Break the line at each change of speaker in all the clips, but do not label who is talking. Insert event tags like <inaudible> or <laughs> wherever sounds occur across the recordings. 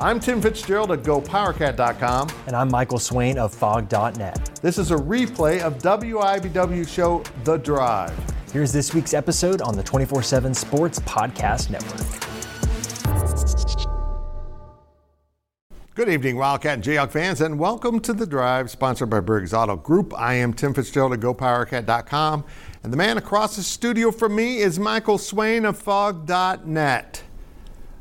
I'm Tim Fitzgerald at GoPowerCat.com.
And I'm Michael Swain of Phog.net.
This is a replay of WIBW show The Drive.
Here's this week's episode on the 24 7 Sports Podcast Network.
Good evening, Wildcat and Jayhawk fans, and welcome to The Drive, sponsored by Briggs Auto Group. I am Tim Fitzgerald at GoPowerCat.com, and the man across the studio from me is Michael Swain of Phog.net.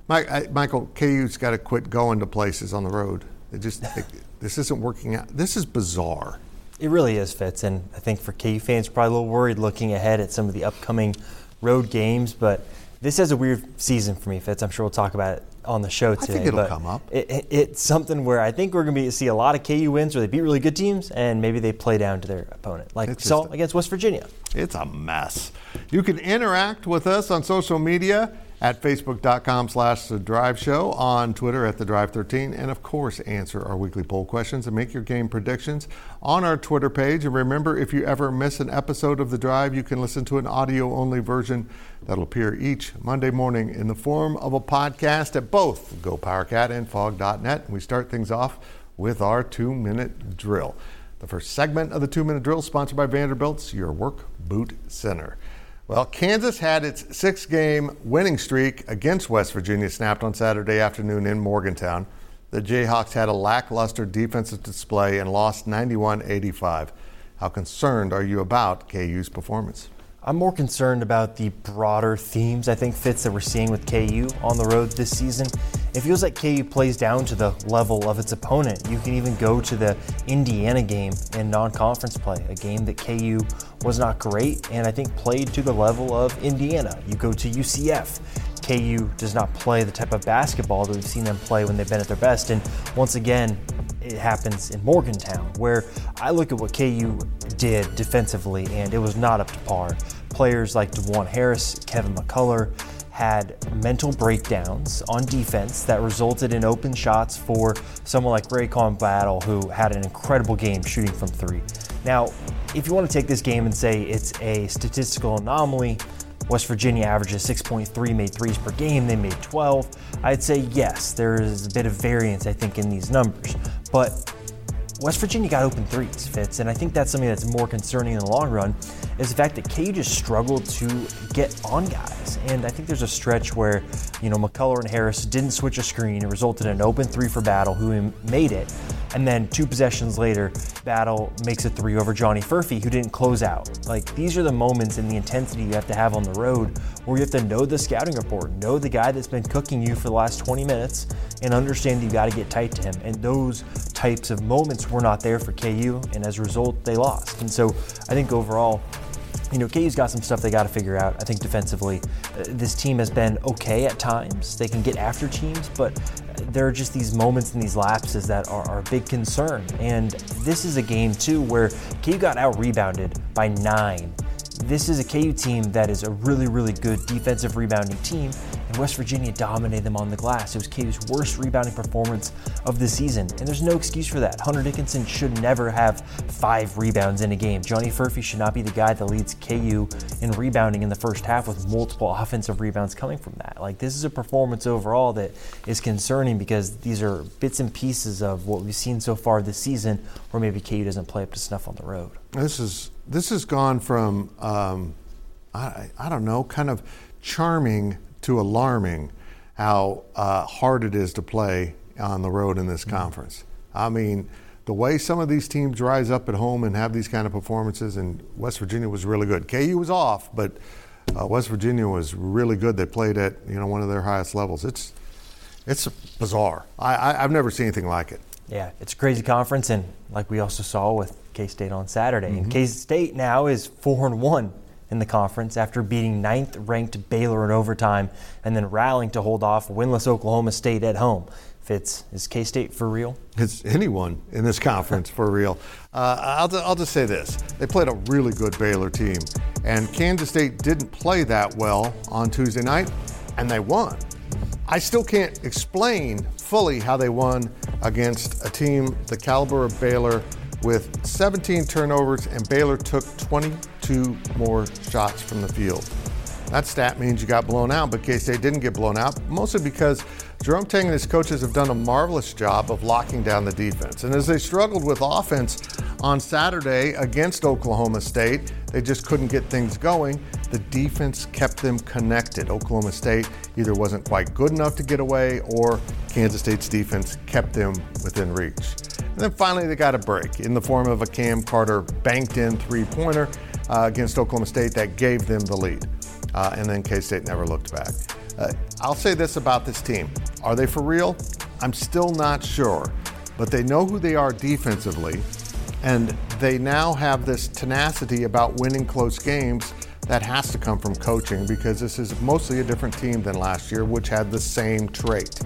Mike, I, Michael, KU's got to quit going to places on the road. It just it, this isn't working out. This is bizarre.
It really is, Fitz, and I think for KU fans, probably a little worried looking ahead at some of the upcoming road games. But this is a weird season for me, Fitz. I'm sure we'll talk about it on the show today.
I think it'll come up.
It, it, it's something where I think we're going to see a lot of KU wins where they beat really good teams and maybe they play down to their opponent, like it's we saw a, against West Virginia.
It's a mess. You can interact with us on social media at facebook.com slash the drive show on twitter at the drive 13 and of course answer our weekly poll questions and make your game predictions on our twitter page. And remember if you ever miss an episode of the drive you can listen to an audio only version that'll appear each monday morning in the form of a podcast at both gopowercat and phog.net and we start things off with our two minute drill. The first segment of the two minute drill sponsored by vanderbilt's your work boot center well, Kansas had its six game winning streak against West Virginia snapped on Saturday afternoon in Morgantown. The Jayhawks had a lackluster defensive display and lost 91 85. How concerned are you about KU's performance?
I'm more concerned about the broader themes I think Fitz that we're seeing with KU on the road this season. It feels like KU plays down to the level of its opponent. You can even go to the Indiana game in non-conference play, a game that KU was not great and I think played to the level of Indiana. You go to UCF. KU does not play the type of basketball that we've seen them play when they've been at their best. And once again, it happens in Morgantown, where I look at what KU did defensively, and it was not up to par. Players like Dajuan Harris, Kevin McCullar had mental breakdowns on defense that resulted in open shots for someone like RaeQuan Battle, who had an incredible game shooting from three. Now, if you want to take this game and say it's a statistical anomaly, West Virginia averages 6.3 made threes per game, they made 12. I'd say yes, there is a bit of variance, I think, in these numbers. But West Virginia got open threes, Fitz, and I think that's something that's more concerning in the long run is the fact that KU just struggled to get on guys. And I think there's a stretch where, you know, McCullar and Harris didn't switch a screen. It resulted in an open three for Battle, who made it. And then two possessions later, Battle makes a three over Johnny Furphy, who didn't close out. Like these are the moments and the intensity you have to have on the road where you have to know the scouting report, know the guy that's been cooking you for the last 20 minutes, and understand you got to get tight to him. And those types of moments were not there for KU, and as a result, they lost. And so I think overall, you know, KU's got some stuff they got to figure out. I think defensively, uh, this team has been okay at times. They can get after teams, but there are just these moments and these lapses that are, are, a big concern. And this is a game, too, where KU got out rebounded by nine this is a KU team that is a really, really good defensive rebounding team, West Virginia dominated them on the glass. It was KU's worst rebounding performance of the season, and there's no excuse for that. Hunter Dickinson should never have five rebounds in a game. Johnny Furphy should not be the guy that leads KU in rebounding in the first half with multiple <laughs> offensive rebounds coming from that. Like, this is a performance overall that is concerning because these are bits and pieces of what we've seen so far this season where maybe KU doesn't play up to snuff on the road.
This is this has gone from um, I, I, don't know, kind of charming to alarming how uh, hard it is to play on the road in this mm-hmm. conference. I mean, the way some of these teams rise up at home and have these kind of performances, and West Virginia was really good. KU was off, but uh, West Virginia was really good. They played at you know one of their highest levels. It's It's bizarre. I, I, have never seen anything like it.
Yeah, it's a crazy conference, and like we also saw with K State on Saturday. Mm-hmm. And K State now is 4 and 1 in the conference after beating ninth ranked Baylor in overtime and then rallying to hold off winless Oklahoma State at home. Fitz, is K State for real?
It's anyone in this conference for real. Uh, I'll, I'll just say this they played a really good Baylor team, and Kansas State didn't play that well on Tuesday night, and they won. I still can't explain fully how they won against a team the caliber of Baylor with 17 turnovers, and Baylor took 22 more shots from the field. That stat means you got blown out, but K State didn't get blown out, mostly because Jerome Tang and his coaches have done a marvelous job of locking down the defense. And as they struggled with offense on Saturday against Oklahoma State, they just couldn't get things going. The defense kept them connected. Oklahoma State either wasn't quite good enough to get away, or Kansas State's defense kept them within reach. And then finally, they got a break in the form of a Cam Carter banked in three pointer uh, against Oklahoma State that gave them the lead. Uh, and then K State never looked back. Uh, I'll say this about this team are they for real? I'm still not sure. But they know who they are defensively, and they now have this tenacity about winning close games that has to come from coaching because this is mostly a different team than last year, which had the same trait.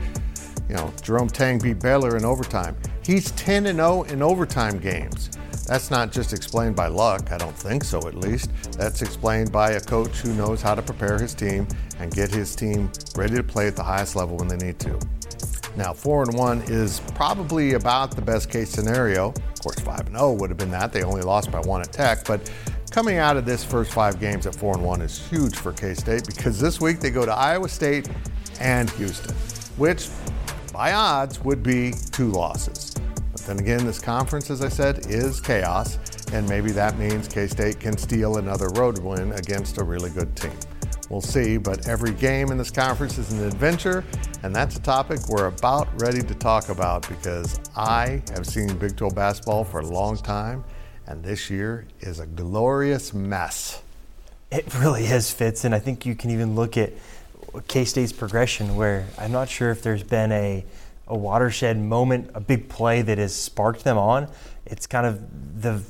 You know, Jerome Tang beat Baylor in overtime. He's 10 and 0 in overtime games. That's not just explained by luck, I don't think so at least. That's explained by a coach who knows how to prepare his team and get his team ready to play at the highest level when they need to. Now, 4 and 1 is probably about the best case scenario. Of course, 5 and 0 would have been that. They only lost by 1 at Tech, but coming out of this first 5 games at 4 and 1 is huge for K-State because this week they go to Iowa State and Houston, which by odds would be two losses. But then again, this conference, as I said, is chaos, and maybe that means K State can steal another road win against a really good team. We'll see, but every game in this conference is an adventure, and that's a topic we're about ready to talk about because I have seen Big 12 basketball for a long time, and this year is a glorious mess.
It really is, Fitz, and I think you can even look at K State's progression, where I'm not sure if there's been a, a watershed moment, a big play that has sparked them on. It's kind of the,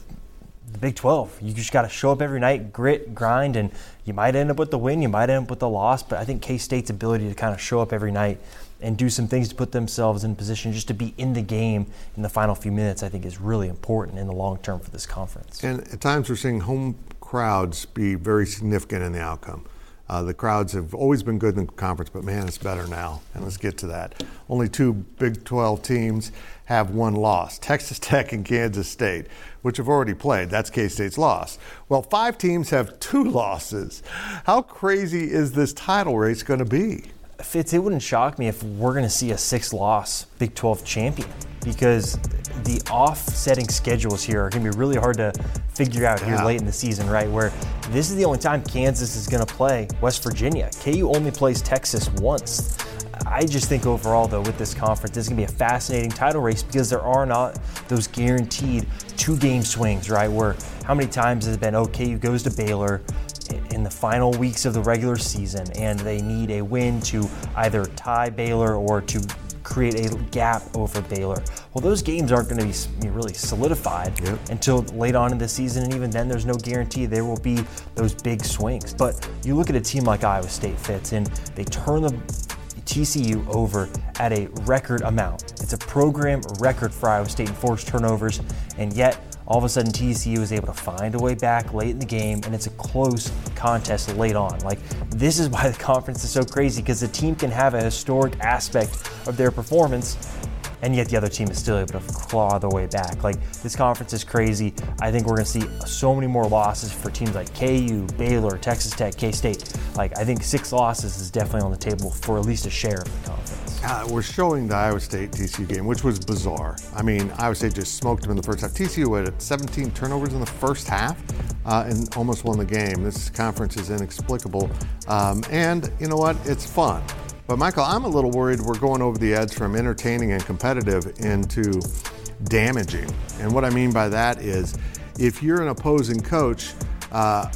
the Big 12. You just got to show up every night, grit, grind, and you might end up with the win, you might end up with the loss. But I think K State's ability to kind of show up every night and do some things to put themselves in position just to be in the game in the final few minutes, I think is really important in the long term for this conference.
And at times we're seeing home crowds be very significant in the outcome. Uh, the crowds have always been good in the conference, but man, it's better now. And let's get to that. Only two Big 12 teams have one loss Texas <laughs> Tech and Kansas State, which have already played. That's K State's loss. Well, five teams have two <laughs> losses. How crazy is this title race going to be?
Fitz, it wouldn't shock me if we're going to see a six loss Big 12 champion because the offsetting schedules here are going to be really hard to figure out here yeah. late in the season, right? Where this is the only time Kansas is going to play West Virginia. KU only plays Texas once. I just think overall, though, with this conference, this is going to be a fascinating title race because there are not those guaranteed two game swings, right? Where how many times has it been, oh, KU goes to Baylor in the final weeks of the regular season and they need a win to either tie Baylor or to create a gap over Baylor. Well, those games aren't going to be really solidified yep. until late on in the season, and even then, there's no guarantee there will be those big swings. But you look at a team like Iowa State Fitz, and they turn the TCU over at a record amount. It's a program record for Iowa State in forced turnovers, and yet all of a sudden TCU is able to find a way back late in the game, and it's a close contest late on. Like, this is <laughs> why the conference is so crazy because the team can have a historic aspect of their performance and yet the other team is still able to claw their way back. Like this conference is crazy. I think we're going to see so many more losses for teams like KU, Baylor, Texas Tech, K State. Like I think six losses is definitely on the table for at least a share of the conference.
Uh, we're showing the Iowa State TCU game, which was bizarre. I mean, Iowa State just smoked them in the first half. TCU had 17 turnovers in the first half uh, and almost won the game. This conference is inexplicable. Um, and you know what? It's fun. But Michael, I'm a little worried we're going over the edge from entertaining and competitive into damaging. And what I mean by that is if you're an opposing coach, uh,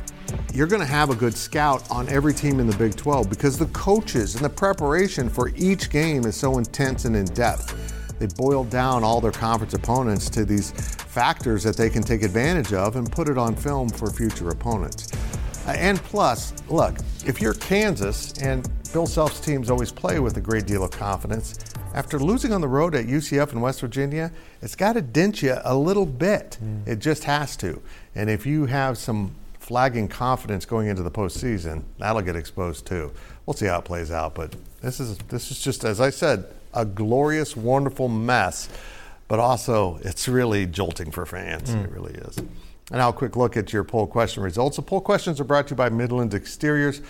you're going to have a good scout on every team in the Big 12 because the coaches and the preparation for each game is so intense and in depth. They boil down all their conference opponents to these factors that they can take advantage of and put it on film for future opponents. Uh, and plus, look, if you're Kansas and Bill Self's teams always play with a great deal of confidence, after losing on the road at UCF in West Virginia, it's got to dent you a little bit. Mm. It just has to. And if you have some flagging confidence going into the postseason, that'll get exposed too. We'll see how it plays out. But this is this is just as I said, a glorious, wonderful mess. But also, it's really jolting for fans. Mm. It really is. And now, a quick look at your poll question results. The poll questions are brought to you by Midland Exteriors.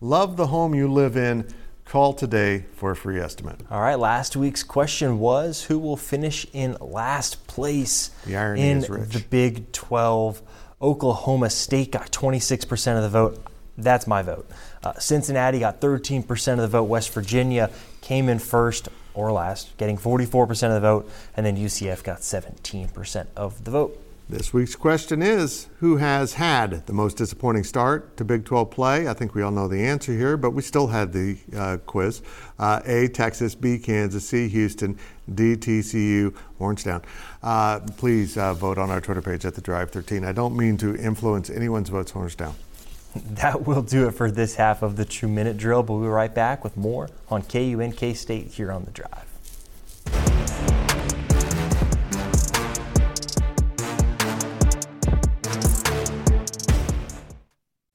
Love the home you live in. Call today for a free estimate.
All right, last week's question was who will finish in last place in the Big 12? Oklahoma State got 26% of the vote. That's my vote. Uh, Cincinnati got 13% of the vote. West Virginia came in first or last, getting 44% of the vote. And then UCF got 17% of the vote.
This week's question is Who has had the most disappointing start to Big 12 play? I think we all know the answer here, but we still had the uh, quiz. Uh, a, Texas, B, Kansas, C, Houston, D, TCU, Orangetown. Uh, please uh, vote on our Twitter page at the Drive 13. I don't mean to influence anyone's votes, Orangetown. <laughs>
That will do it for this half of the two minute drill, but we'll be right back with more on KU and K State here on the Drive.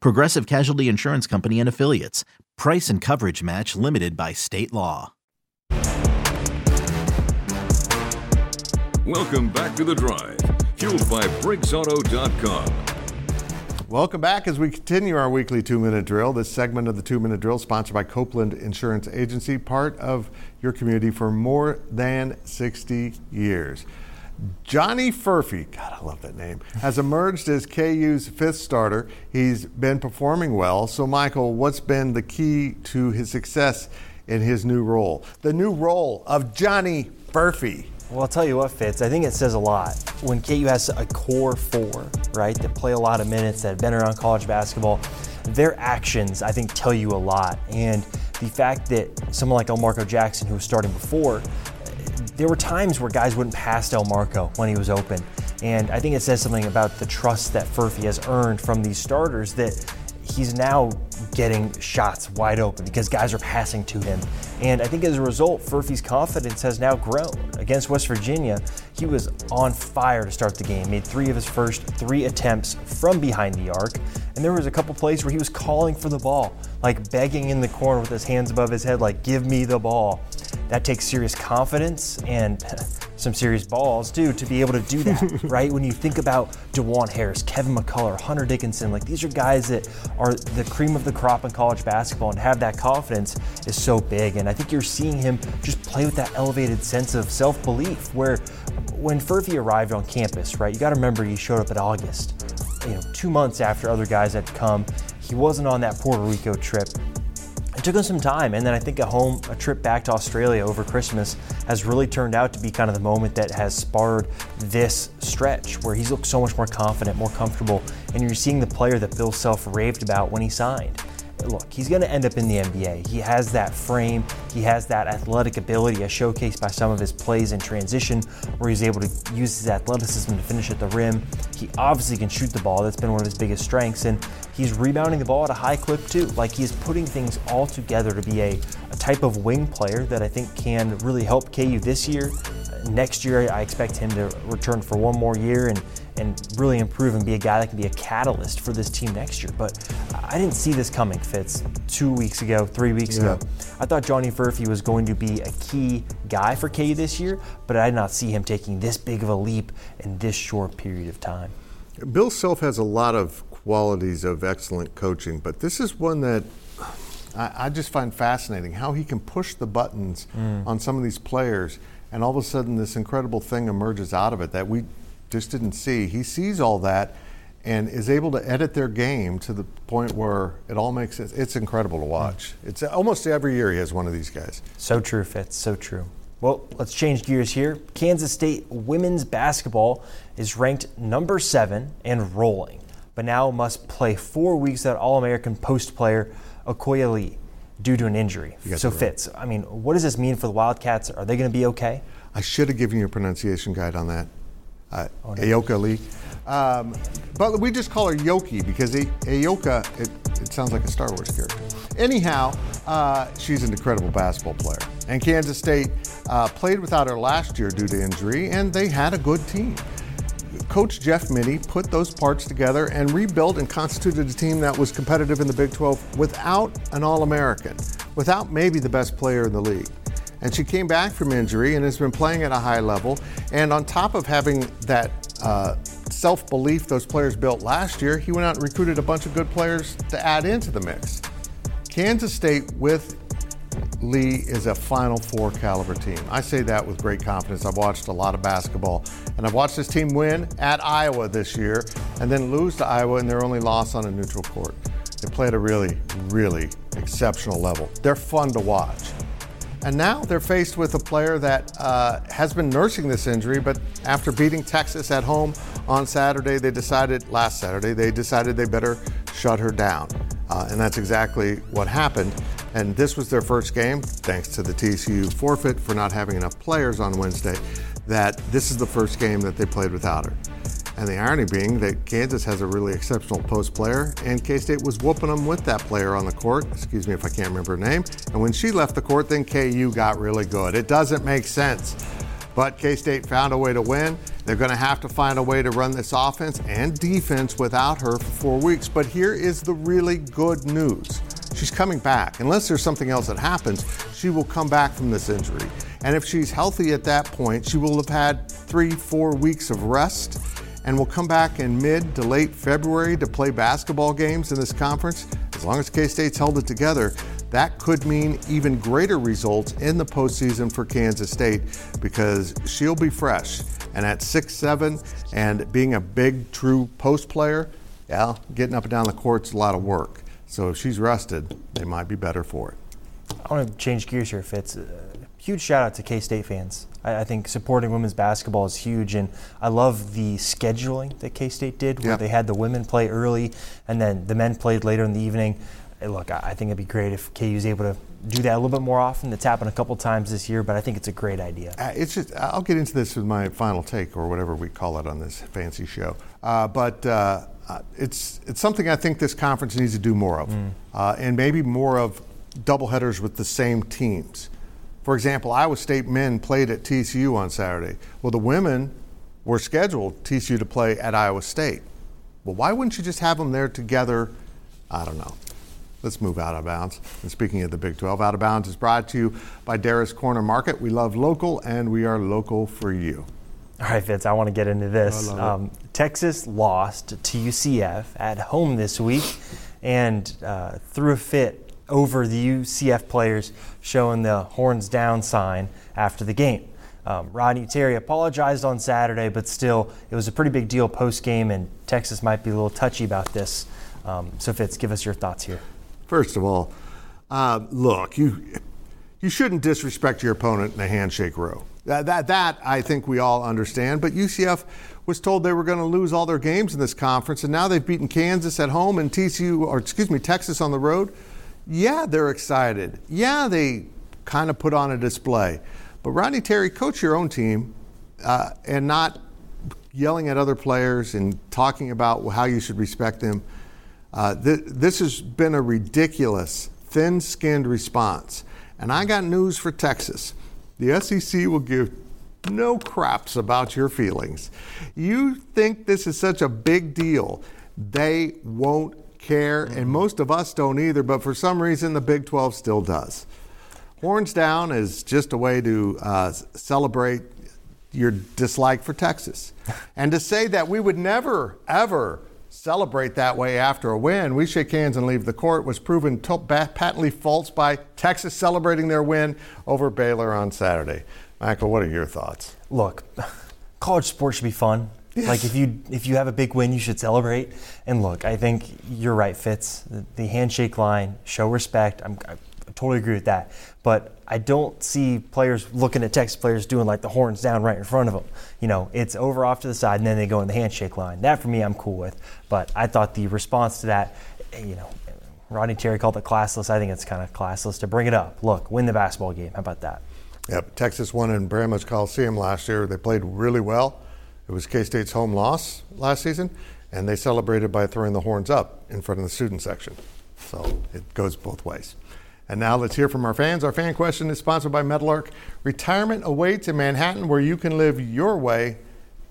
Progressive Casualty Insurance Company and Affiliates. Price and coverage match limited by state law.
Welcome back to the drive, fueled by BriggsAuto.com.
Welcome back as we continue our weekly two minute drill. This segment of the two minute drill, sponsored by Copeland Insurance Agency, part of your community for more than 60 years. Johnny Furphy, God, I love that name, has emerged as KU's fifth starter. He's been performing well. So, Michael, what's been the key to his success in his new role? The new role of Johnny Furphy.
Well, I'll tell you what, Fitz, I think it says a lot. When KU has a core four, right, that play a lot of minutes, that have been around college basketball, their actions, I think, tell you a lot. And the fact that someone like Elmarko Jackson, who was starting before, there were times where guys wouldn't pass Del Elmarko when he was open. And I think it says something about the trust that Furphy has earned from these starters that he's now getting shots wide open because guys are passing to him. And I think as a result, Furphy's confidence has now grown. Against West Virginia, he was on fire to start the game, made three of his first three attempts from behind the arc. And there was a couple plays where he was calling for the ball, like begging in the corner with his hands above his head, like, give me the ball that takes serious confidence and <laughs> some serious balls too to be able to do <laughs> that, right? When you think about Dajuan Harris, Kevin McCullar, Hunter Dickinson, like these are guys that are the cream of the crop in college basketball and have that confidence is so big. And I think you're seeing him just play with that elevated sense of self-belief where when Furphy arrived on campus, right, you got to remember he showed up in August, you know, two months after other guys had come. He wasn't on that Puerto Rico trip it took him some time, and then I think a home, a trip back to Australia over Christmas has really turned out to be kind of the moment that has sparred this stretch where he's looked so much more confident, more comfortable, and you're seeing the player that Bill Self raved about when he signed look, he's going to end up in the NBA. He has that frame, he has that athletic ability, as showcased by some of his plays in transition, where he's able to use his athleticism to finish at the rim. He obviously can shoot the ball, that's been one of his biggest strengths, and he's rebounding the ball at a high clip too. Like he's putting things all together to be a, a type of wing player that I think can really help KU this year. Next year, I expect him to return for one more year and and really improve and be a guy that can be a catalyst for this team next year. But I didn't see this coming, Fitz, two weeks ago, three weeks yeah. ago. I thought Johnny Furphy was going to be a key guy for KU this year, but I did not see him taking this big of a leap in this short period of time.
Bill Self has a lot of qualities of excellent coaching, but this is one that I, I just find fascinating how he can push the buttons
Mm.
on some of these players, and all of a sudden this incredible thing emerges out of it that we just didn't see. He sees all that and is able to edit their game to the point where it all makes sense. It's incredible to watch. Hmm. It's almost every year he has one of these guys.
So true, Fitz. So true. Well, let's change gears here. Kansas State women's basketball is ranked number seven and rolling, but now must play four weeks without All American post player Okoye Lee due to an injury. So,
right.
Fitz, I mean, what does this mean for the Wildcats? Are they going to be okay?
I should have given you a pronunciation guide on that. Uh,
Oh, no.
Ayoka Lee. Um, but we just call her Yoki because A- Ayoka, it, it sounds like a Star Wars character. Anyhow, uh, she's an incredible basketball player. And Kansas State uh, played without her last year due to injury, and they had a good team. Coach Jeff Mittie put those parts together and rebuilt and constituted a team that was competitive in the Big 12 without an All American, without maybe the best player in the league. And she came back from injury and has been playing at a high level. And on top of having that uh, self belief those players built last year, he went out and recruited a bunch of good players to add into the mix. Kansas State with Lee is a Final Four caliber team. I say that with great confidence. I've watched a lot of basketball, and I've watched this team win at Iowa this year and then lose to Iowa in their only loss on a neutral court. They play at a really, really exceptional level. They're fun to watch. And now they're faced with a player that uh, has been nursing this injury, but after beating Texas at home on Saturday, they decided, last Saturday, they decided they better shut her down. Uh, and that's exactly what happened. And this was their first game, thanks to the TCU forfeit for not having enough players on Wednesday, that this is the first game that they played without her. And the irony being that Kansas has a really exceptional post player, and K State was whooping them with that player on the court. Excuse me if I can't remember her name. And when she left the court, then KU got really good. It doesn't make sense. But K State found a way to win. They're going to have to find a way to run this offense and defense without her for four weeks. But here is the really good news she's coming back. Unless there's something else that happens, she will come back from this injury. And if she's healthy at that point, she will have had three, four weeks of rest and we'll come back in mid to late February to play basketball games in this conference. As long as K State's held it together, that could mean even greater results in the postseason for Kansas State because she'll be fresh. And at 6'7 and being a big, true post player, yeah, getting up and down the court's a lot of work. So if she's rested, they might be better for it.
I want to change gears here, Fitz. Uh, huge shout out to K State fans. I, I think supporting women's basketball is huge, and I love the scheduling that K State did, where
Yeah.
they had the women play early and then the men played later in the evening. Hey, look, I, I think it'd be great if KU is able to do that a little bit more often. It's happened a couple times this year, but I think it's a great idea.
Uh, It's just, I'll get into this with my final take or whatever we call it on this fancy show. Uh, but uh, uh, it's, it's something I think this conference needs to do more of. Uh, and maybe more of doubleheaders with the same teams. For example, Iowa State men played at TCU on Saturday. Well, the women were scheduled TCU to play at Iowa State. Well, why wouldn't you just have them there together? I don't know. Let's move out of bounds. And speaking of the Big 12, Out of Bounds is brought to you by Darris Corner Market. We love local, and we are local for you.
All right, Fitz, I want to get into this.
I love it.
Um, Texas lost to UCF at home this week and uh, threw a fit over the UCF players showing the horns down sign after the game. Um, Rodney Terry apologized on Saturday, but still, it was a pretty big deal post game, and Texas might be a little touchy about this. Um, so, Fitz, give us your thoughts here.
First of all, uh, look, you you shouldn't disrespect your opponent in a handshake row. That, that, that I think we all understand. But UCF was told they were going to lose all their games in this conference, and now they've beaten Kansas at home and TCU, or excuse me, Texas on the road. Yeah, they're excited. Yeah, they kind of put on a display. But Rodney Terry, coach your own team, uh, and not yelling at other players and talking about how you should respect them. Uh, th- this has been a ridiculous, thin skinned response. And I got news for Texas. The SEC will give no craps about your feelings. You think this is such a big deal, they won't care, and most of us don't either, but for some reason the Big 12 still does. Horns down is just a way to uh, celebrate your dislike for Texas. <laughs> and to say that we would never, ever celebrate that way after a win. We shake hands and leave the court was proven to- patently false by Texas celebrating their win over Baylor on Saturday. Michael, what are your thoughts?
Look, <laughs> college sports should be fun. Yes. Like if you if you have a big win, you should celebrate. And look, I think you're right, Fitz. The, handshake line, show respect. I'm, I totally agree with that. But I don't see players looking at Texas players doing like the horns down right in front of them. You know, it's over off to the side and then they go in the handshake line. That for me, I'm cool with. But I thought the response to that, eh, you know, Rodney Terry called it classless. I think it's kind of classless to bring it up. Look, win the basketball game. How about that?
Yep. Texas won in Bramlage Coliseum last year. They played really well. It was K State's home loss last season, and they celebrated by throwing the horns up in front of the student section. So it goes both ways. And now let's hear from our fans. Our fan question is sponsored by Meadowlark. Retirement awaits in Manhattan where you can live your way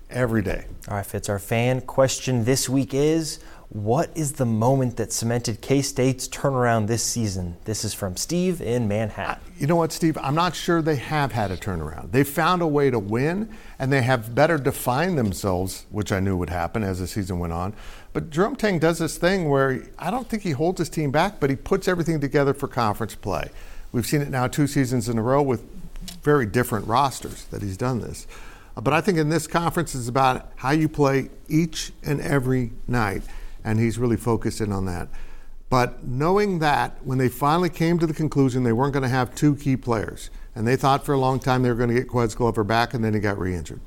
every day.
All right, Fitz, our fan question this week is what is the moment that cemented K State's turnaround this season? This is from Steve in Manhattan.
You know what, Steve? I'm not sure they have had a turnaround. They found a way to win, and they have better defined themselves, which I knew would happen as the season went on. But Jerome Tang does this thing where I don't think he holds his team back, but he puts everything together for conference play. We've seen it now two seasons in a row with very different rosters that he's done this. But I think in this conference, it's about how you play each and every night and he's really focused in on that. But knowing that, when they finally came to the conclusion they weren't going to have two key players, and they thought for a long time they were going to get Ques Glover back, and then he got re-injured.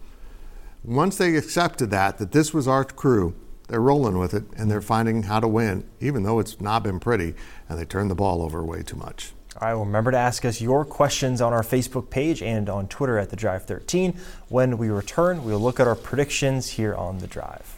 Once they accepted that, that this was our crew, they're rolling with it, and they're finding how to win, even though it's not been pretty, and they turned the ball over way too much.
All right, well, remember to ask us your questions on our Facebook page and on Twitter at The Drive 13. When we return, we'll look at our predictions here on The Drive.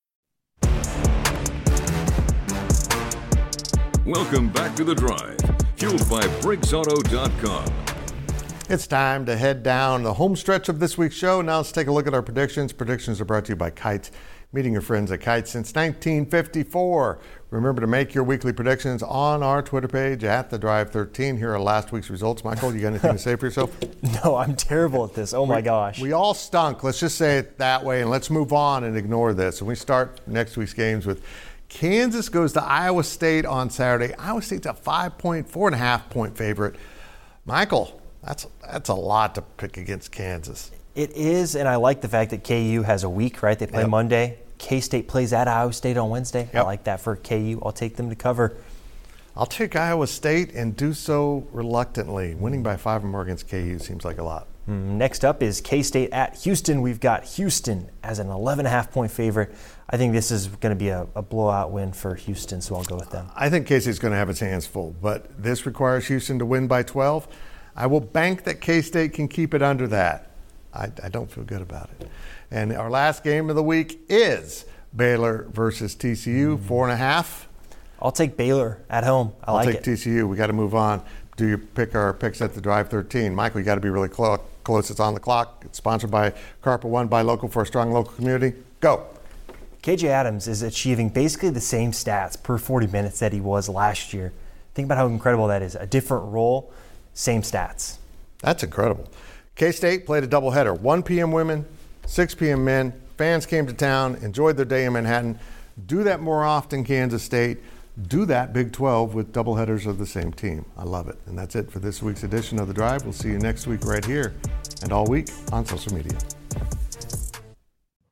Welcome back to the drive, fueled by BriggsAuto.com.
It's time to head down the home stretch of this week's show. Now let's take a look at our predictions. Predictions are brought to you by Kites, meeting your friends at Kites since 1954. Remember to make your weekly predictions on our Twitter page at the Drive 13. Here are last week's results. Michael, you got anything to say for yourself? <laughs>
No, I'm terrible at this. Oh my gosh.
We all stunk. Let's just say it that way, and let's move on and ignore this. And we start next week's games with Kansas goes to Iowa State on Saturday. Iowa State's a five point, four and a half point favorite. Michael, that's that's a lot to pick against Kansas.
It is, and I like the fact that KU has a week, right? They play yep. Monday. K State plays at Iowa State on Wednesday. Yep. I like that for KU. I'll take them to cover.
I'll take Iowa State and do so reluctantly. Winning by five or more against KU seems like a lot.
Mm, next up is K State at Houston. We've got Houston as an 11.5 point favorite. I think this is going to be a, a, blowout win for Houston, so I'll go with them.
I think K State's going to have its hands full, but this requires Houston to win by 12. I will bank that K State can keep it under that. I, I don't feel good about it. And our last game of the week is Baylor versus TCU, mm. four and a half.
I'll take Baylor at home. I
will
like
take it. TCU. We got to move on. Do you pick our picks at the Drive 13? Michael, you got to be really close close. It's on the clock. It's sponsored by Carpet One, by local for a strong local community. Go.
KJ Adams is achieving basically the same stats per 40 minutes that he was last year. Think about how incredible that is. A different role, same stats.
That's incredible. K State played a doubleheader 1 p.m. women, 6 p.m. men. Fans came to town, enjoyed their day in Manhattan. Do that more often, Kansas State do that Big 12 with doubleheaders of the same team. I love it. And that's it for this week's edition of The Drive. We'll see you next week right here and all week on social media.